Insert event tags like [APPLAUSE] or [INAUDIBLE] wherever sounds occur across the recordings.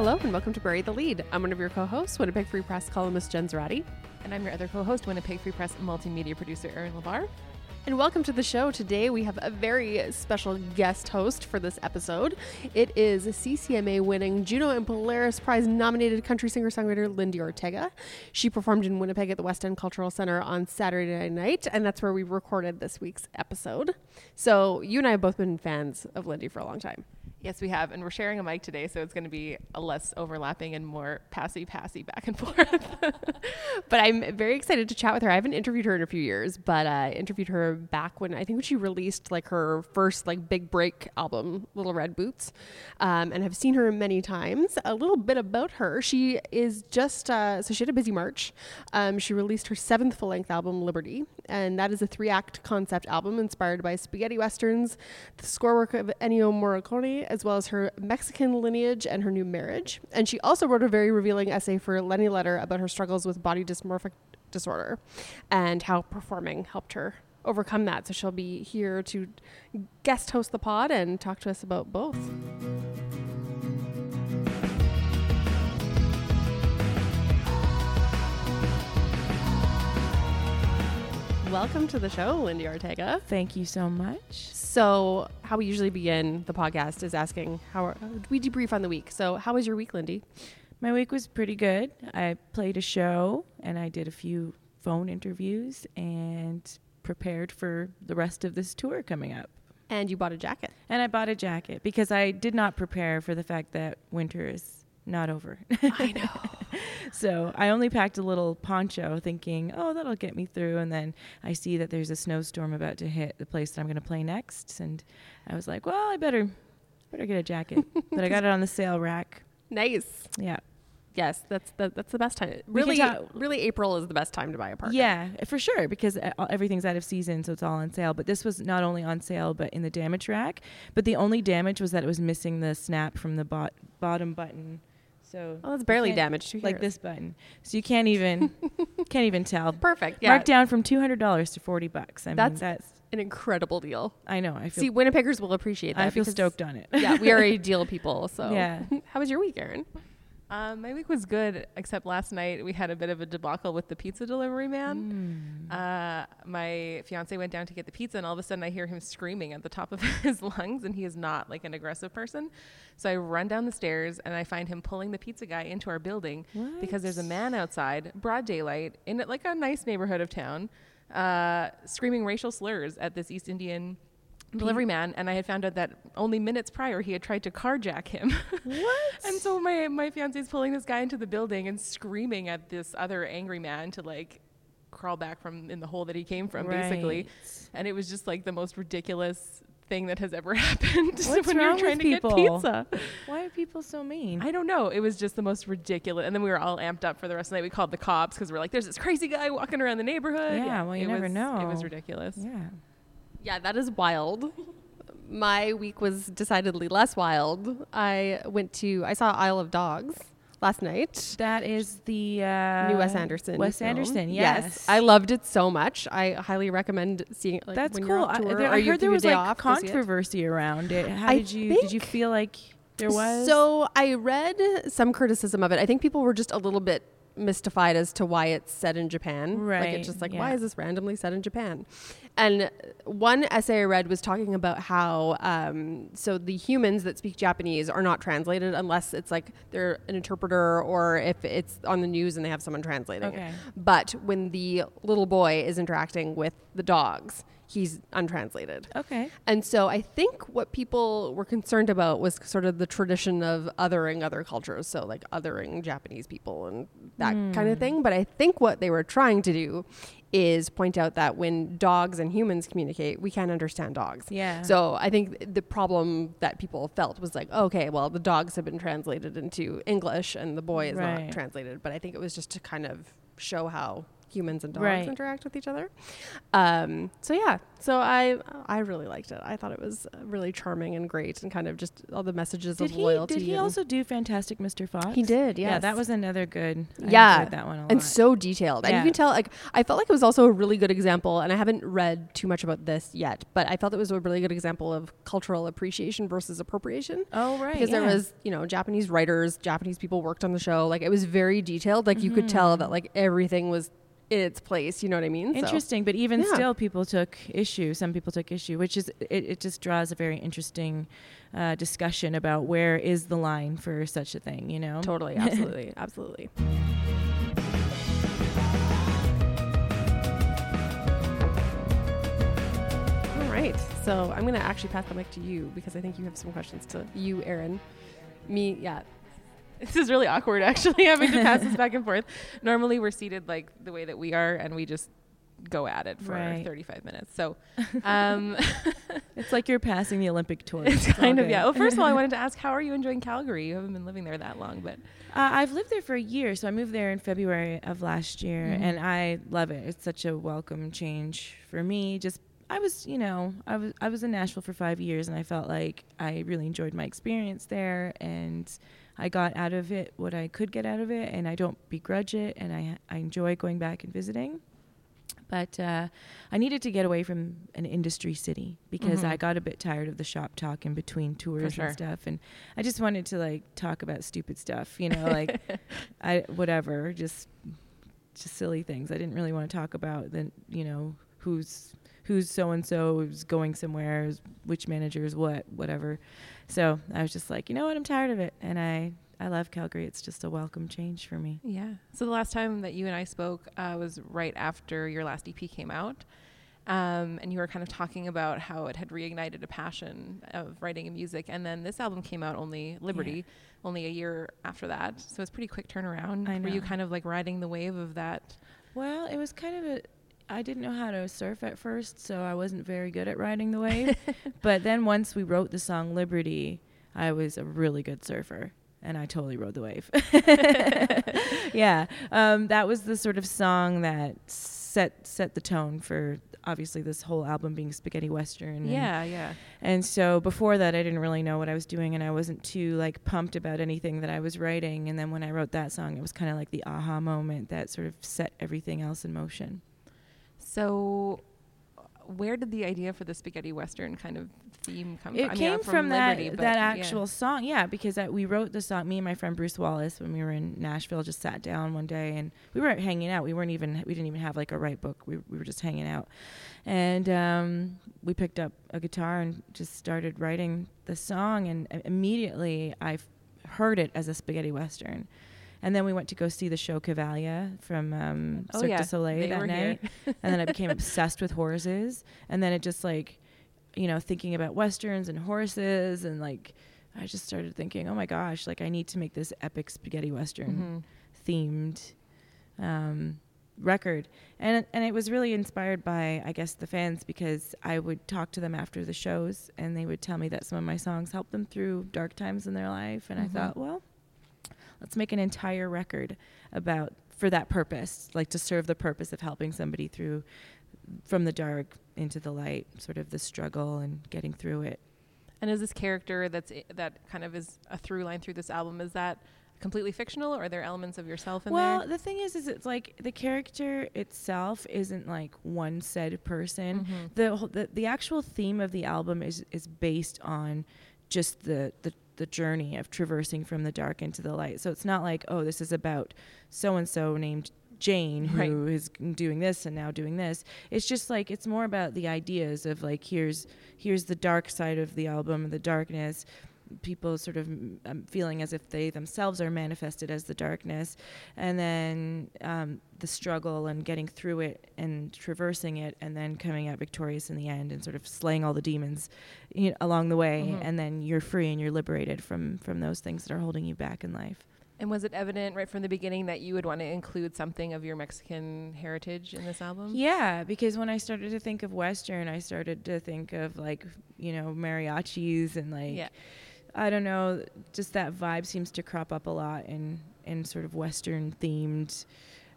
Hello and welcome to Bury the Lead. I'm one of your co-hosts, Winnipeg Free Press columnist Jen Zoratti. And I'm your other co host, Winnipeg Free Press multimedia producer, Erin Lebar. And welcome to the show. Today we have a very special guest host for this episode. It is CCMA winning Juno and Polaris Prize nominated country singer songwriter Lindi Ortega. She performed in Winnipeg at the West End Cultural Center on Saturday night, and that's where we recorded this week's episode. So you and I have both been fans of Lindi for a long time. Yes, we have. And we're sharing a mic today, so it's going to be a less overlapping and more passy passy back and [LAUGHS] forth. but I'm very excited to chat with her. I haven't interviewed her in a few years, but I uh, interviewed her back when I think when she released like her first like big break album, Little Red Boots, um, and have seen her many times. A little bit about her: she is just uh, so she had a busy March. Um, she released her seventh full length album, Liberty, and that is a three act concept album inspired by spaghetti westerns, the score work of Ennio Morricone as well as her Mexican lineage and her new marriage. And she also wrote a very revealing essay for Lenny Letter about her struggles with body dysmorphic disorder and how performing helped her overcome that. So she'll be here to guest host the pod and talk to us about both. Welcome to the show, Lindi Ortega. Thank you so much. So, how we usually begin the podcast is asking how are, we debrief on the week. So, how was your week, Lindi? My week was pretty good. I played a show and I did a few phone interviews and prepared for the rest of this tour coming up. And you bought a jacket. And I bought a jacket because I did not prepare for the fact that winter is not over. I [LAUGHS] know. [LAUGHS] so I only packed a little poncho thinking, oh, that'll get me through. And then I see that there's a snowstorm about to hit the place that I'm going to play next. And I was like, well, I better, better get a jacket. [LAUGHS] but I got it on the sale rack. Nice. Yeah. Yes, that's the, that's the best time. Really, ta- really, April is the best time to buy a parka. Yeah, for sure, because uh, everything's out of season, so it's all on sale. But this was not only on sale, but in the damage rack. But the only damage was that it was missing the snap from the bot- bottom button so oh, it's barely damaged. Like this button, so you can't even [LAUGHS] can't even tell. Perfect. Yeah. Marked down from two hundred dollars to forty bucks. I that's, mean, that's an incredible deal. I know. I feel see Winnipeggers will appreciate that. I feel stoked on it. yeah, we are a [LAUGHS] deal people. So yeah. [LAUGHS] How was your week, Erin? Um, my week was good, except last night we had a bit of a debacle with the pizza delivery man. Mm. Uh, my fiance went down to get the pizza, and all of a sudden I hear him screaming at the top of [LAUGHS] his lungs, and he is not like an aggressive person. So I run down the stairs, and I find him pulling the pizza guy into our building what? because there's a man outside, broad daylight, in like a nice neighborhood of town, uh, screaming racial slurs at this East Indian delivery man and I had found out that only minutes prior he had tried to carjack him. what? [LAUGHS] and so my my fiance is pulling this guy into the building and screaming at this other angry man to like crawl back from in the hole that he came from right. basically. And it was just like the most ridiculous thing that has ever [LAUGHS] happened [LAUGHS] What's when you're trying to people? get pizza. Why are people so mean? I don't know. It was just the most ridiculous. And then we were all amped up for the rest of the night. We called the cops because we're like, there's this crazy guy walking around the neighborhood. Yeah, yeah well, you never was, know. It was ridiculous. Yeah. Yeah, that is wild. My week was decidedly less wild. I went to I saw Isle of Dogs last night. That is the uh, new Wes Anderson. Wes film. Anderson, yes. yes. I loved it so much. I highly recommend seeing it. Like, That's cool. You're on tour, I, there, I heard there was like off, controversy around it. How I did you did you feel like there was? So I read some criticism of it. I think people were just a little bit mystified as to why it's set in Japan. Right. Like it's just like, yeah. why is this randomly set in Japan? And one essay I read was talking about how um, so the humans that speak Japanese are not translated unless it's like they're an interpreter or if it's on the news and they have someone translating okay. it. But when the little boy is interacting with the dogs, he's untranslated. Okay. And so I think what people were concerned about was sort of the tradition of othering other cultures, so like othering Japanese people and that mm. kind of thing. But I think what they were trying to do is point out that when dogs and humans communicate, we can't understand dogs. Yeah. So I think the problem that people felt was like, okay, well, the dogs have been translated into English and the boy is right. not translated. But I think it was just to kind of show how humans and dogs Right. interact with each other. Um, so yeah, so I I really liked it. I thought it was really charming and great, and kind of just all the messages Did of he? loyalty. Did he also do Fantastic Mr. Fox? He did. Yeah, that was another good. I Yeah, that one a lot. and so detailed. And you can tell, like, I felt like it was also a really good example, and I haven't read too much about this yet, but I felt it was a really good example of cultural appreciation versus appropriation. oh right, Because there was, you know, Japanese writers, Japanese people worked on the show. Like, it was very detailed. Like, you could tell that, like, everything was its place. You know what I mean? So- Interesting, but even Yeah. still, people took issue. Some people took issue, which is it, it just draws a very interesting uh, discussion about where is the line for such a thing. You know, Totally. [LAUGHS] Absolutely. absolutely. All right. So I'm going to actually pass the mic to you because I think you have some questions to you, Erin. Me, yeah. [LAUGHS] This is really awkward, actually, [LAUGHS] having to pass this back and forth. [LAUGHS] Normally, we're seated like the way that we are, and we just go at it for Right. 35 minutes. So, um, it's like you're passing the Olympic torch. it's kind of yeah. Well, first of all, I wanted to ask, how are you enjoying Calgary? You haven't been living there that long, but Uh, I've lived there for a year, so I moved there in February of last year, Mhm. and I love it. It's such a welcome change for me. Just I was, you know, I was I was in Nashville for five years, and I felt like I really enjoyed my experience there, and I got out of it what I could get out of it, and I don't begrudge it, and I I enjoy going back and visiting. But uh, I needed to get away from an industry city because Mhm. I got a bit tired of the shop talk in between tours sure. and stuff, and I just wanted to like talk about stupid stuff, you know, like [LAUGHS] I whatever, just just silly things. I didn't really want to talk about the you know who's who's so and so who's going somewhere, which manager is what, whatever. So I was just like, you know what, I'm tired of it, and I I love Calgary. It's just a welcome change for me. Yeah. So the last time that you and I spoke uh, was right after your last EP came out. Um, and you were kind of talking about how it had reignited a passion of writing and music. And then this album came out only Liberty, only a year after that. So it's pretty quick turnaround. I Were you kind of like riding the wave of that? Well, it was kind of a. I didn't know how to surf at first, so I wasn't very good at riding the [LAUGHS] wave. but then once we wrote the song Liberty, I was a really good surfer, and I totally rode the wave. [LAUGHS] yeah, um, that was the sort of song that set set the tone for obviously this whole album being spaghetti western. and- Yeah, yeah. and so before that, I didn't really know what I was doing, and I wasn't too like pumped about anything that I was writing. And then when I wrote that song, it was kind of like the aha moment that sort of set everything else in motion. So where did the idea for the spaghetti western kind of theme come It from? I mean, came uh, from, that Liberty, that yeah. actual song, yeah, because I, we wrote the song. Me and my friend Bruce Wallace, when we were in Nashville, just sat down one day and we weren't hanging out. We weren't even we didn't even have like a write book. We we were just hanging out, and um, we picked up a guitar and just started writing the song. And uh, immediately I f- heard it as a spaghetti western. And then we went to go see the show Cavalia from um, Oh, Cirque yeah. du Soleil They that night [LAUGHS] and then I became obsessed with horses. And then it just like, you know, thinking about westerns and horses, and like, I just started thinking, oh my gosh, like I need to make this epic spaghetti western Mhm. themed um, record. And and it was really inspired by, I guess, the fans because I would talk to them after the shows, and they would tell me that some of my songs helped them through dark times in their life. And Mhm. I thought, well, let's make an entire record about for that purpose, like to serve the purpose of helping somebody through from the dark into the light, sort of the struggle and getting through it. And is this character that's i- that kind of is a through line through this album? Is that completely fictional, or are there elements of yourself in well, there? Well, the thing is, is it's like the character itself isn't like one said person. Mhm. The, whole- the the actual theme of the album is is based on just the the the journey of traversing from the dark into the light. So it's not like, oh, this is about so and so named Jane who is Right. doing this and now doing this. It's just like it's more about the ideas of like here's here's the dark side of the album, the darkness. People sort of um, feeling as if they themselves are manifested as the darkness, and then um, the struggle and getting through it and traversing it, and then coming out victorious in the end and sort of slaying all the demons you know, along the way, Mhm. and then you're free and you're liberated from from those things that are holding you back in life. And was it evident right from the beginning that you would want to include something of your Mexican heritage in this album? Yeah, because when I started to think of Western, I started to think of like, you know, mariachis and like, Yeah. I don't know, just that vibe seems to crop up a lot in, in sort of Western themed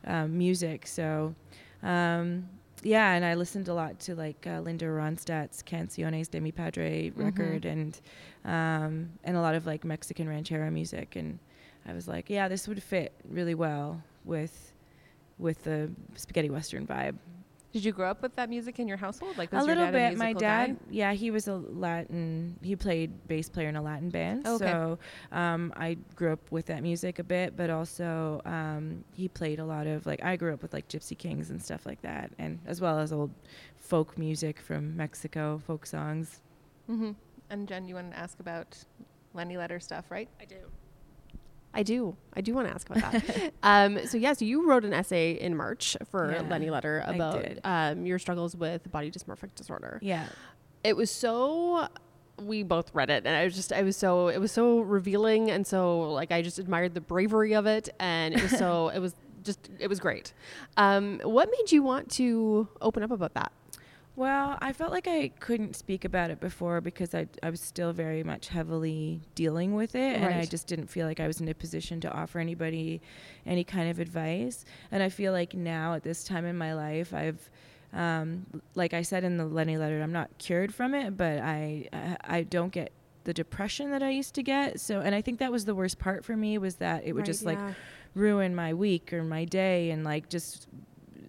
um, music. So, um, yeah, and I listened a lot to like uh, Linda Ronstadt's Canciones de mi Padre Mm-hmm. record, and um, and a lot of like Mexican ranchero music, and I was like, yeah, this would fit really well with with the spaghetti western vibe. Did you grow up with that music in your household? Like a was your little dad bit. My dad, guy? yeah, he was a Latin. He played bass player in a Latin band. Okay. So um, I grew up with that music a bit, but also um, he played a lot of like I grew up with like Gypsy Kings and stuff like that, and as well as old folk music from Mexico, folk songs. Mm-hmm. And Jen, you want to ask about Lenny Letter stuff, right? I do. I do. I do want to ask about that. [LAUGHS] um, so yeah, so you wrote an essay in March for Yeah, Lenny Letter about um, your struggles with body dysmorphic disorder. Yeah, It was so. We both read it, and I was just, I was so, it was so revealing, and so like I just admired the bravery of it, and it was so, [LAUGHS] it was just, it was great. Um, what made you want to open up about that? Well, I felt like I couldn't speak about it before because I, I was still very much heavily dealing with it. And I just didn't feel like I was in a position to offer anybody any kind of advice. And I feel like now at this time in my life, I've, um, like I said in the Lenny letter, I'm not cured from it, but I, I, I don't get the depression that I used to get. So, and I think that was the worst part for me was that it would Right, just like ruin my week or my day and like just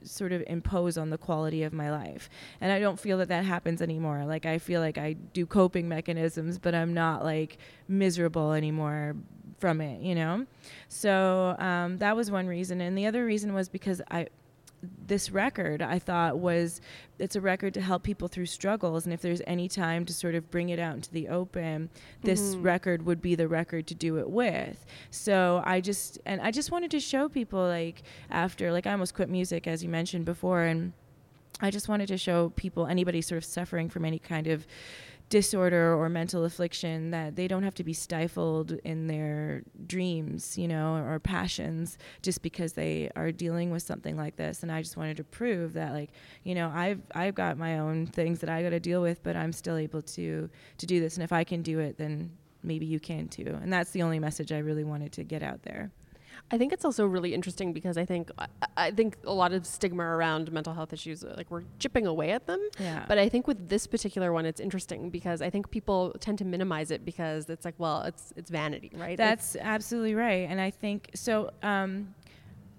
sort of impose on the quality of my life. And I don't feel that that happens anymore. Like I feel like I do coping mechanisms, but I'm not like miserable anymore from it, you know? So um, that was one reason. And the other reason was because I, this record I thought was it's a record to help people through struggles and if there's any time to sort of bring it out into the open this Mhm. record would be the record to do it with so I just and I just wanted to show people like after like I almost quit music as you mentioned before and I just wanted to show people anybody sort of suffering from any kind of disorder or mental affliction that they don't have to be stifled in their dreams, you know, or passions just because they are dealing with something like this. And I just wanted to prove that like, you know, I've I've got my own things that I got to deal with, but I'm still able to to do this and if I can do it then maybe you can too. And that's the only message I really wanted to get out there. I think it's also really interesting because I think I, I think a lot of stigma around mental health issues, like we're chipping away at them. Yeah. But I think with this particular one, it's interesting because I think people tend to minimize it because it's like, well, it's it's vanity, right? That's absolutely right. And I think so. Um,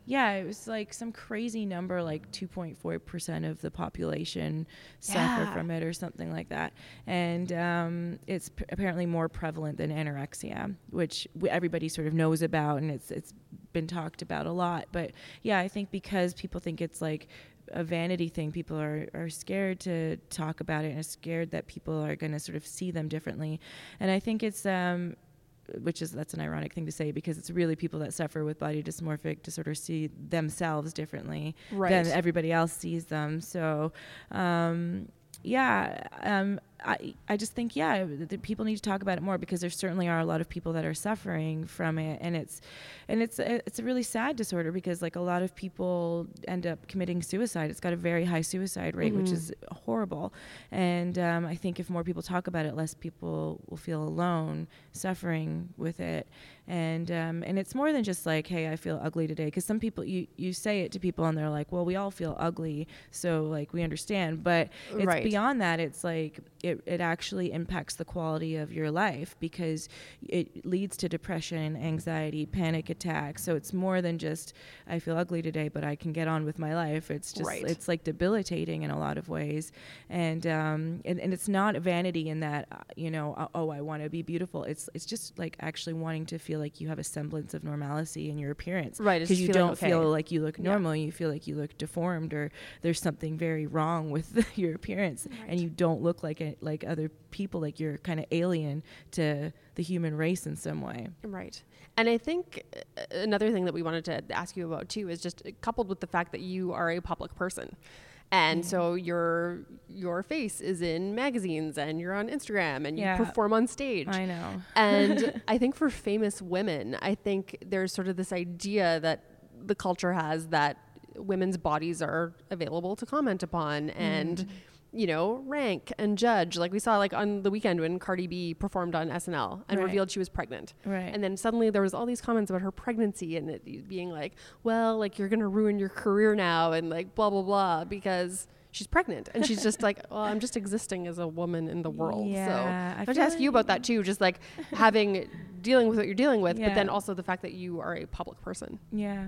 yeah, it was like some crazy number, like 2.4% of the population suffer from it or something like that. And um, it's p- apparently more prevalent than anorexia, which w- everybody sort of knows about and it's, it's been talked about a lot. But yeah, I think because people think it's like a vanity thing, people are, are scared to talk about it and are scared that people are going to sort of see them differently. And I think it's, um, which is that's an ironic thing to say because it's really people that suffer with body dysmorphic disorder see themselves differently Right. than everybody else sees them. So, um, yeah, um, I I just think yeah, the people need to talk about it more because there certainly are a lot of people that are suffering from it, and it's and it's a, it's a really sad disorder because like a lot of people end up committing suicide. It's got a very high suicide rate, which Mhm. is horrible. And um, I think if more people talk about it, less people will feel alone suffering with it. And um, and it's more than just like, hey, I feel ugly today. Because some people, you you say it to people, and they're like, well, we all feel ugly, so like we understand. But it's Right. beyond that. It's like it it actually impacts the quality of your life because it leads to depression, anxiety, panic attacks. So it's more than just I feel ugly today, but I can get on with my life. It's just Right. it's like debilitating in a lot of ways, and um and, and it's not vanity in that uh, you know uh, oh I want to be beautiful. It's it's just like actually wanting to feel like you have a semblance of normalcy in your appearance, Right, Because you don't okay. feel like you look Yeah. normal. You feel like you look deformed or there's something very wrong with [LAUGHS] your appearance, and you don't look like it like other people. Like you're kind of alien to the human race in some way. Right. And I think uh, another thing that we wanted to ask you about too is just coupled with the fact that you are a public person. And so your your face is in magazines and you're on Instagram and you Yeah. perform on stage. I know. and [LAUGHS] I think for famous women, I think there's sort of this idea that the culture has that women's bodies are available to comment upon and you know, rank and judge. Like we saw like on the weekend when Cardi B performed on SNL and Right. revealed she was pregnant. Right. And then suddenly there was all these comments about her pregnancy and it being like, well, like you're gonna ruin your career now and like blah blah blah because she's pregnant and she's just like, well, I'm just existing as a woman in the world. Yeah, so I I have to ask you about that too, just like [LAUGHS] having dealing with what you're dealing with, but then also the fact that you are a public person. Yeah,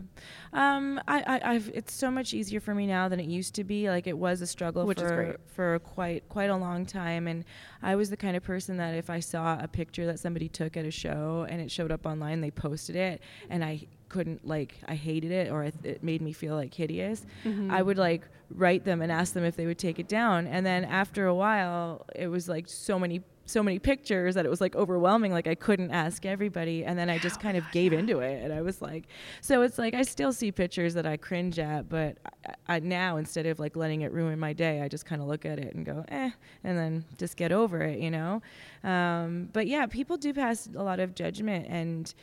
um, I, I, I've. It's so much easier for me now than it used to be. Like it was a struggle Which for for quite quite a long time, and I was the kind of person that if I saw a picture that somebody took at a show and it showed up online, they posted it, and I couldn't like I hated it or it, it made me feel like hideous. Mm-hmm. I would like write them and ask them if they would take it down, and then after a while, it was like so many so many pictures that it was like overwhelming like i couldn't ask everybody and then i just kind of gave into it and i was like so it's like i still see pictures that i cringe at but I, I now instead of like letting it ruin my day i just kind of look at it and go eh and then just get over it you know um, but yeah people do pass a lot of judgment and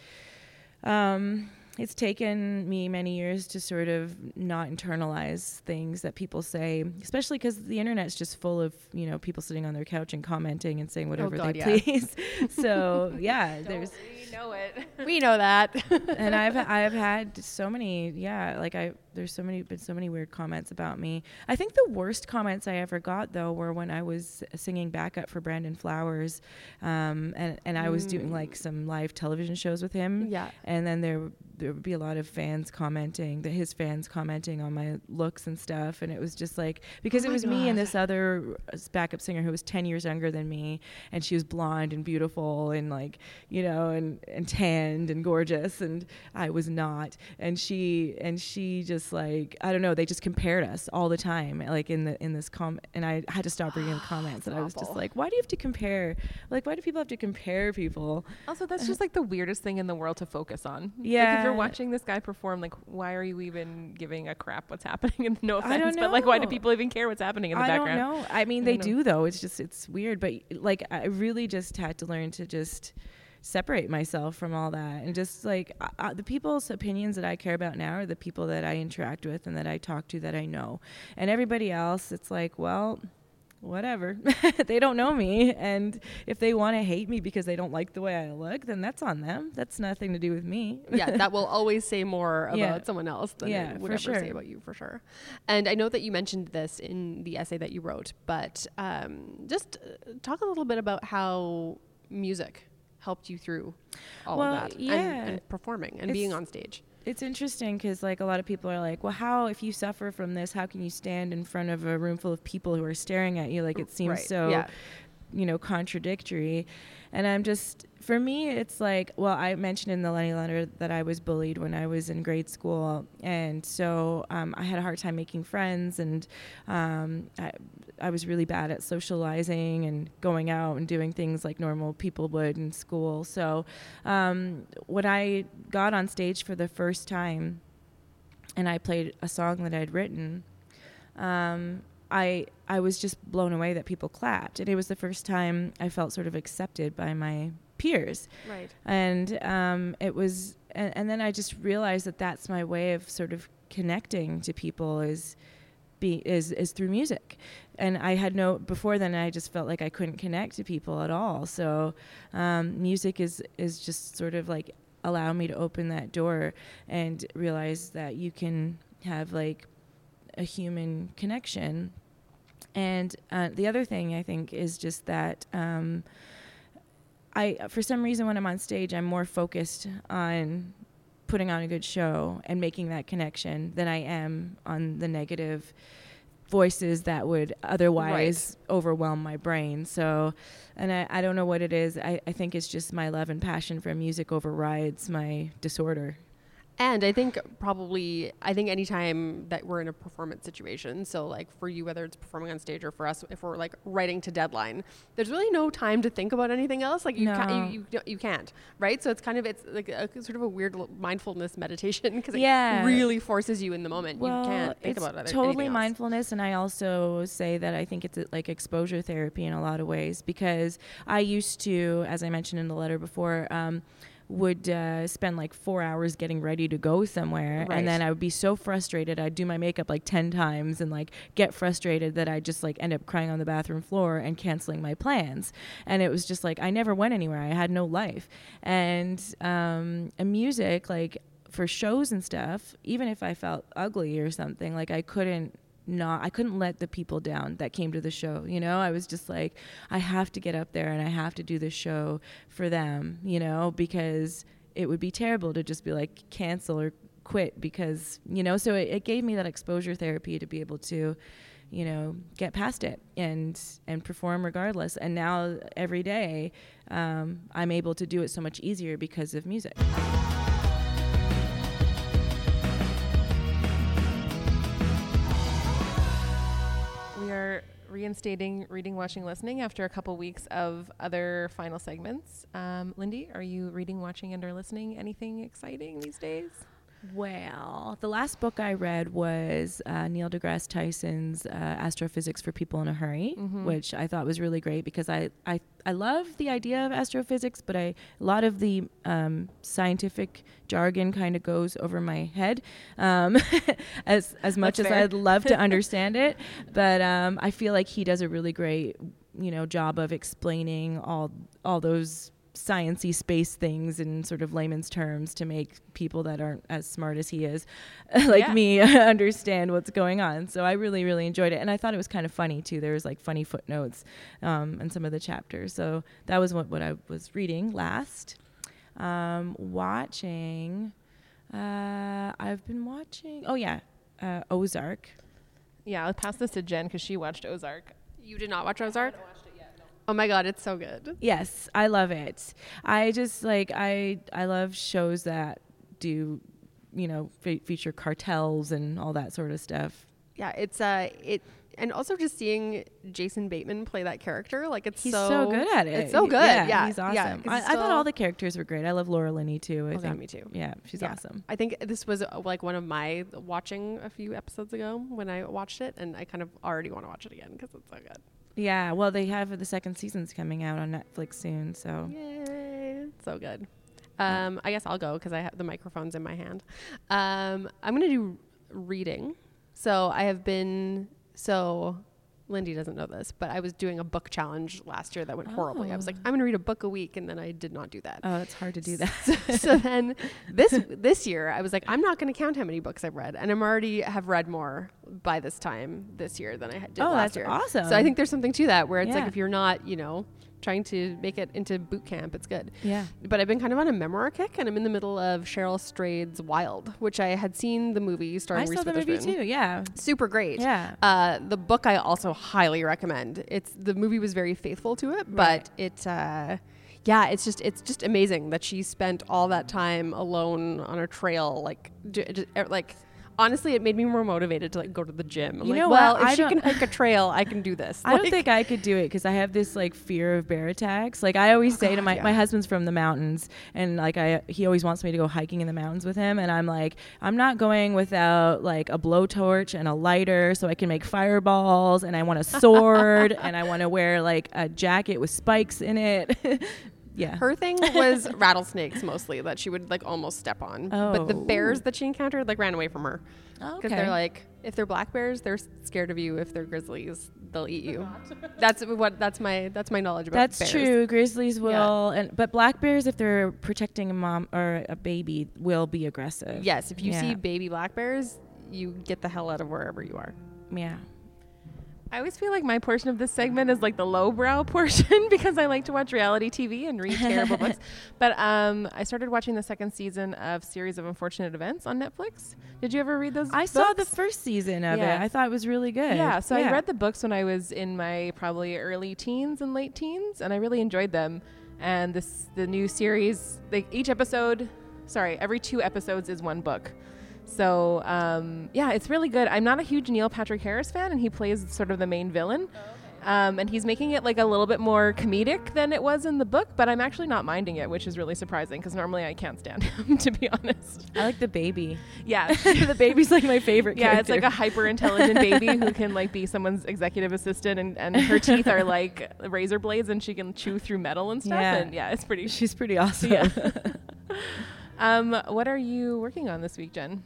um, it's taken me many years to sort of not internalize things that people say, especially because the internet's just full of you know people sitting on their couch and commenting and saying whatever God, they yeah. please. [LAUGHS] so yeah, there's we know it. [LAUGHS] we know that. [LAUGHS] and I've I've had so many yeah like I there's so many been so many weird comments about me. I think the worst comments I ever got though were when I was singing backup for Brandon Flowers, um, and and I was doing like some live television shows with him. yeah. And then there there would be a lot of fans commenting, that his fans commenting on my looks and stuff, and it was just like because Oh it was me and this other uh, backup singer who was ten years younger than me, and she was blonde and beautiful and like you know and and tanned and gorgeous, and I was not, and she and she just like I don't know, they just compared us all the time, like in the in this com, and I had to stop reading the comments, and I was just like, why do you have to compare? Like, why do people have to compare people? Also, that's just like the weirdest thing in the world to focus on. Like if Yeah. you're watching this guy perform, like, why are you even giving a crap what's happening? And no I offense, don't but like, why do people even care what's happening in the I background? don't know. I mean, I they know. do though. It's just it's weird, but like I really just had to learn to just separate myself from all that and just like uh, the people's opinions that I care about now are the people that I interact with and that I talk to that I know, and everybody else, it's like well. Whatever. [LAUGHS] they don't know me. And if they want to hate me because they don't like the way I look, then that's on them. That's nothing to do with me. yeah, that will [LAUGHS] always say more about Yeah. someone else than Yeah, it would ever sure. say about you, for sure. And I know that you mentioned this in the essay that you wrote, but um, just uh, talk a little bit about how music helped you through all Well, of that and- yeah. and, performing and being on stage. It's interesting because like a lot of people are like well how if you suffer from this how can you stand in front of a room full of people who are staring at you like it seems Right, so yeah. You know contradictory. And i'm just for me it's like well i mentioned in the lenny letter that i was bullied when i was in grade school. And so um, i had a hard time making friends and um, I, I was really bad at socializing and going out and doing things like normal people would in school. So um, when i got on stage for the first time and i played a song that i'd written um, I I was just blown away that people clapped, and it was the first time I felt sort of accepted by my peers, Right. and um, it was, and, and then I just realized that that's my way of sort of connecting to people is. Be, is is through music, and I had no before then. I just felt like I couldn't connect to people at all. So, um, music is is just sort of like allow me to open that door and realize that you can have like a human connection. And uh, the other thing I think is just that um, I, for some reason, when I'm on stage, I'm more focused on putting on a good show and making that connection than I am on the negative voices that would otherwise overwhelm my brain. So, and I, I don't know what it is. I, I think it's just my love and passion for music overrides my disorder. And I think probably, I think anytime that we're in a performance situation, so like for you, whether it's performing on stage or for us, if we're like writing to deadline, there's really no time to think about anything else. Like you, No. can't, you, you, you can't, right? So it's kind of, it's like a, sort of a weird mindfulness meditation because Yeah. it really forces you in the moment. Well, you can't think it's about other totally mindfulness, and I also say that I think it's like exposure therapy in a lot of ways because I used to, as I mentioned in the letter before, um, would uh, spend like four hours getting ready to go somewhere, Right. and then I would be so frustrated. I'd do my makeup like ten times and like get frustrated that I just like end up crying on the bathroom floor and canceling my plans. And it was just like I never went anywhere. I had no life. And um, and music like for shows and stuff, even if I felt ugly or something, like I couldn't not I couldn't let the people down that came to the show, you know? I was just like I have to get up there and I have to do this show for them, you know, because it would be terrible to just be like cancel or quit because, you know, so it, it gave me that exposure therapy to be able to you know get past it and and perform regardless. And now every day um, i'm able to do it so much easier because of music reinstating reading, watching, listening after a couple weeks of other final segments. Um, Lindi, are you reading, watching, and or listening anything exciting these days? Well, the last book I read was uh, Neil deGrasse Tyson's uh, Astrophysics for People in a Hurry, Mhm. which I thought was really great because I, I, I love the idea of astrophysics, but I, a lot of the um, scientific jargon kind of goes over my head um, [LAUGHS] as, as much That's as fair. I'd love to [LAUGHS] understand it. But um, I feel like he does a really great you know job of explaining all all those sciency space things in sort of layman's terms to make people that aren't as smart as he is [LAUGHS] like Yeah. me [LAUGHS] understand what's going on so i really really enjoyed it and i thought it was kind of funny too there was like funny footnotes um, in some of the chapters so that was what, what i was reading last um, watching uh, i've been watching oh yeah uh, ozark Yeah, I'll pass this to Jen because she watched Ozark. You did not watch Ozark? Oh my god, it's so good. Yes, I love it. I just like I I love shows that do, you know, fe- feature cartels and all that sort of stuff. Yeah, it's uh it and also just seeing Jason Bateman play that character, like it's He's so, so, good at it. It's so good. Yeah, he's awesome. Yeah, I, I thought all the characters were great. I love Laura Linney too. I Oh, think. me too. Yeah, she's Yeah. awesome. I think this was uh, like one of my watching a few episodes ago when I watched it, and I kind of already want to watch it again because it's so good. Yeah, well, they have the second season's coming out on Netflix soon, so Yay! So good. Um, I guess I'll go because I have the microphone's in my hand. Um, I'm gonna do reading. So I have been so. Lindi doesn't know this, but I was doing a book challenge last year that went horribly. I was like, Oh. I'm going to read a book a week, and then I did not do that. oh, it's hard to do that. so [LAUGHS] then this this year I was like I'm not going to count how many books I've read and I'm already have read more by this time this year than I had did Oh, last that's year. awesome. So I think there's something to that where it's like if you're not, you know, trying to make it into boot camp, it's good. yeah. But I've been kind of on a memoir kick and I'm in the middle of Cheryl Strayed's Wild, which I had seen the movie starring I Reese saw the movie too. Yeah. Super great. Yeah. Uh, the book I also highly recommend. It's the movie was very faithful to it, but Right. it uh, yeah, it's just it's just amazing that she spent all that time alone on a trail like j- j- er, like honestly it made me more motivated to like go to the gym. I'm You like, know well, what? if I she can hike a trail, I can do [LAUGHS] this. I don't think I could do it because I have this like fear of bear attacks. Like I always oh, say to my yeah. my husband's from the mountains, and like I he always wants me to go hiking in the mountains with him, and I'm like I'm not going without like a blowtorch and a lighter so I can make fireballs, and I want a sword, [LAUGHS] and I want to wear like a jacket with spikes in it. [LAUGHS] yeah. her thing was [LAUGHS] rattlesnakes mostly that she would like almost step on. Oh. But the Oh. bears that she encountered like ran away from her. Oh, Because okay. they're like, if they're black bears, they're scared of you. If they're grizzlies, they'll eat you. [LAUGHS] that's what. That's my. That's my knowledge about. Bears. That's bears. true. Grizzlies will, Yeah. and but black bears, if they're protecting a mom or a baby, will be aggressive. Yes, if you Yeah. see baby black bears, you get the hell out of wherever you are. Yeah. I always feel like my portion of this segment is like the lowbrow [LAUGHS] portion [LAUGHS] because I like to watch reality TV and read terrible books. [LAUGHS] But um, I started watching the second season of Series of Unfortunate Events on Netflix. Did you ever read those? I saw the first season of Yeah. it. I thought it was really good. Yeah, so I read the books when I was in my probably early teens and late teens, and I really enjoyed them. And this the new series, like each episode, sorry, every two episodes is one book. So um, yeah, it's really good. I'm not a huge Neil Patrick Harris fan, and he plays sort of the main villain. Um, and he's making it like a little bit more comedic than it was in the book, but I'm actually not minding it, which is really surprising because normally I can't stand [LAUGHS] him, to be honest. I like the baby. Yeah, [LAUGHS] the baby's like my favorite. yeah, it's like a hyper intelligent baby [LAUGHS] who can like be someone's executive assistant and, and her teeth are like razor blades and she can chew through metal and stuff. Yeah. And yeah, it's pretty She's pretty awesome. Yeah. um, what are you working on this week, Jen?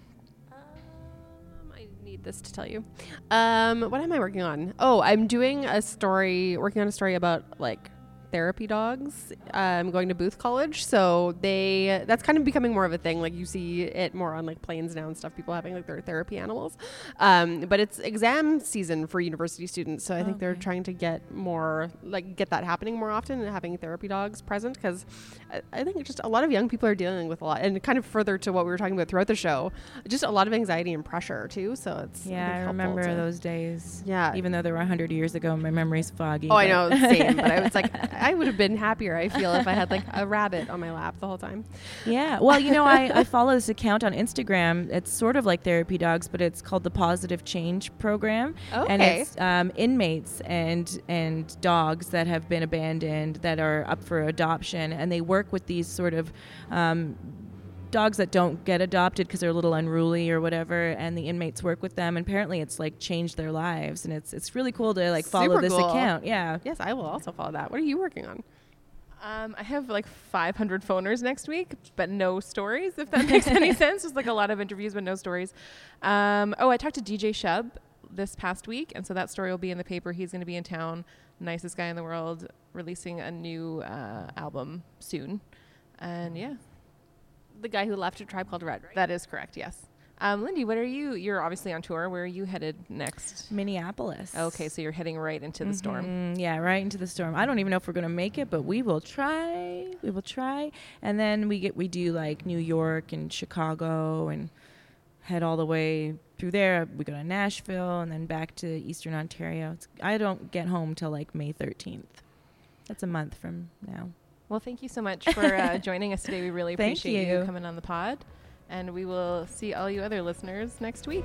This to tell you. Um, what am I working on? Oh, I'm doing a story, working on a story about like therapy dogs. I'm going to Booth College, so they that's kind of becoming more of a thing. Like you see it more on like planes now and stuff. People having like their therapy animals. Um, but it's exam season for university students, so I think they're trying to get more like get that happening more often and having therapy dogs present because I, I think just a lot of young people are dealing with a lot and kind of further to what we were talking about throughout the show, just a lot of anxiety and pressure too. So it's Yeah, I helpful remember to- those days. Yeah. Even though they were 100 years ago, my memory's foggy. Oh, I know, same. but I was like, [LAUGHS] I would have been happier. I feel if I had like a rabbit on my lap the whole time. Yeah. Well, you know, I, I follow this account on Instagram. It's sort of like Therapy Dogs, but it's called the Positive Change Program. Okay. And it's um, inmates and and dogs that have been abandoned that are up for adoption, and they work with these sort of. Um, Dogs that don't get adopted because they're a little unruly or whatever, and the inmates work with them. And apparently, it's like changed their lives, and it's it's really cool to like follow Super this cool. account. Yeah, Yes, I will also follow that. What are you working on? Um, I have like 500 phoners next week, but no stories, if that makes any [LAUGHS] sense. Just like a lot of interviews, but no stories. Um, oh, I talked to DJ Shub this past week, and so that story will be in the paper. He's going to be in town, nicest guy in the world, releasing a new uh, album soon. And yeah, The guy who left a tribe called Red, right? that is correct, yes. Um, Lindi, what are you? You're obviously on tour. Where are you headed next? Minneapolis. Okay, so you're heading right into the storm. Mhm, Yeah, right into the storm. I don't even know if we're gonna make it, but we will try. We will try, and then we get we do like New York and Chicago and head all the way through there. We go to Nashville and then back to Eastern Ontario. It's, I don't get home till like May thirteenth. That's a month from now. Well, thank you so much for uh, [LAUGHS] joining us today. We really appreciate you you. coming on the pod. And we will see all you other listeners next week.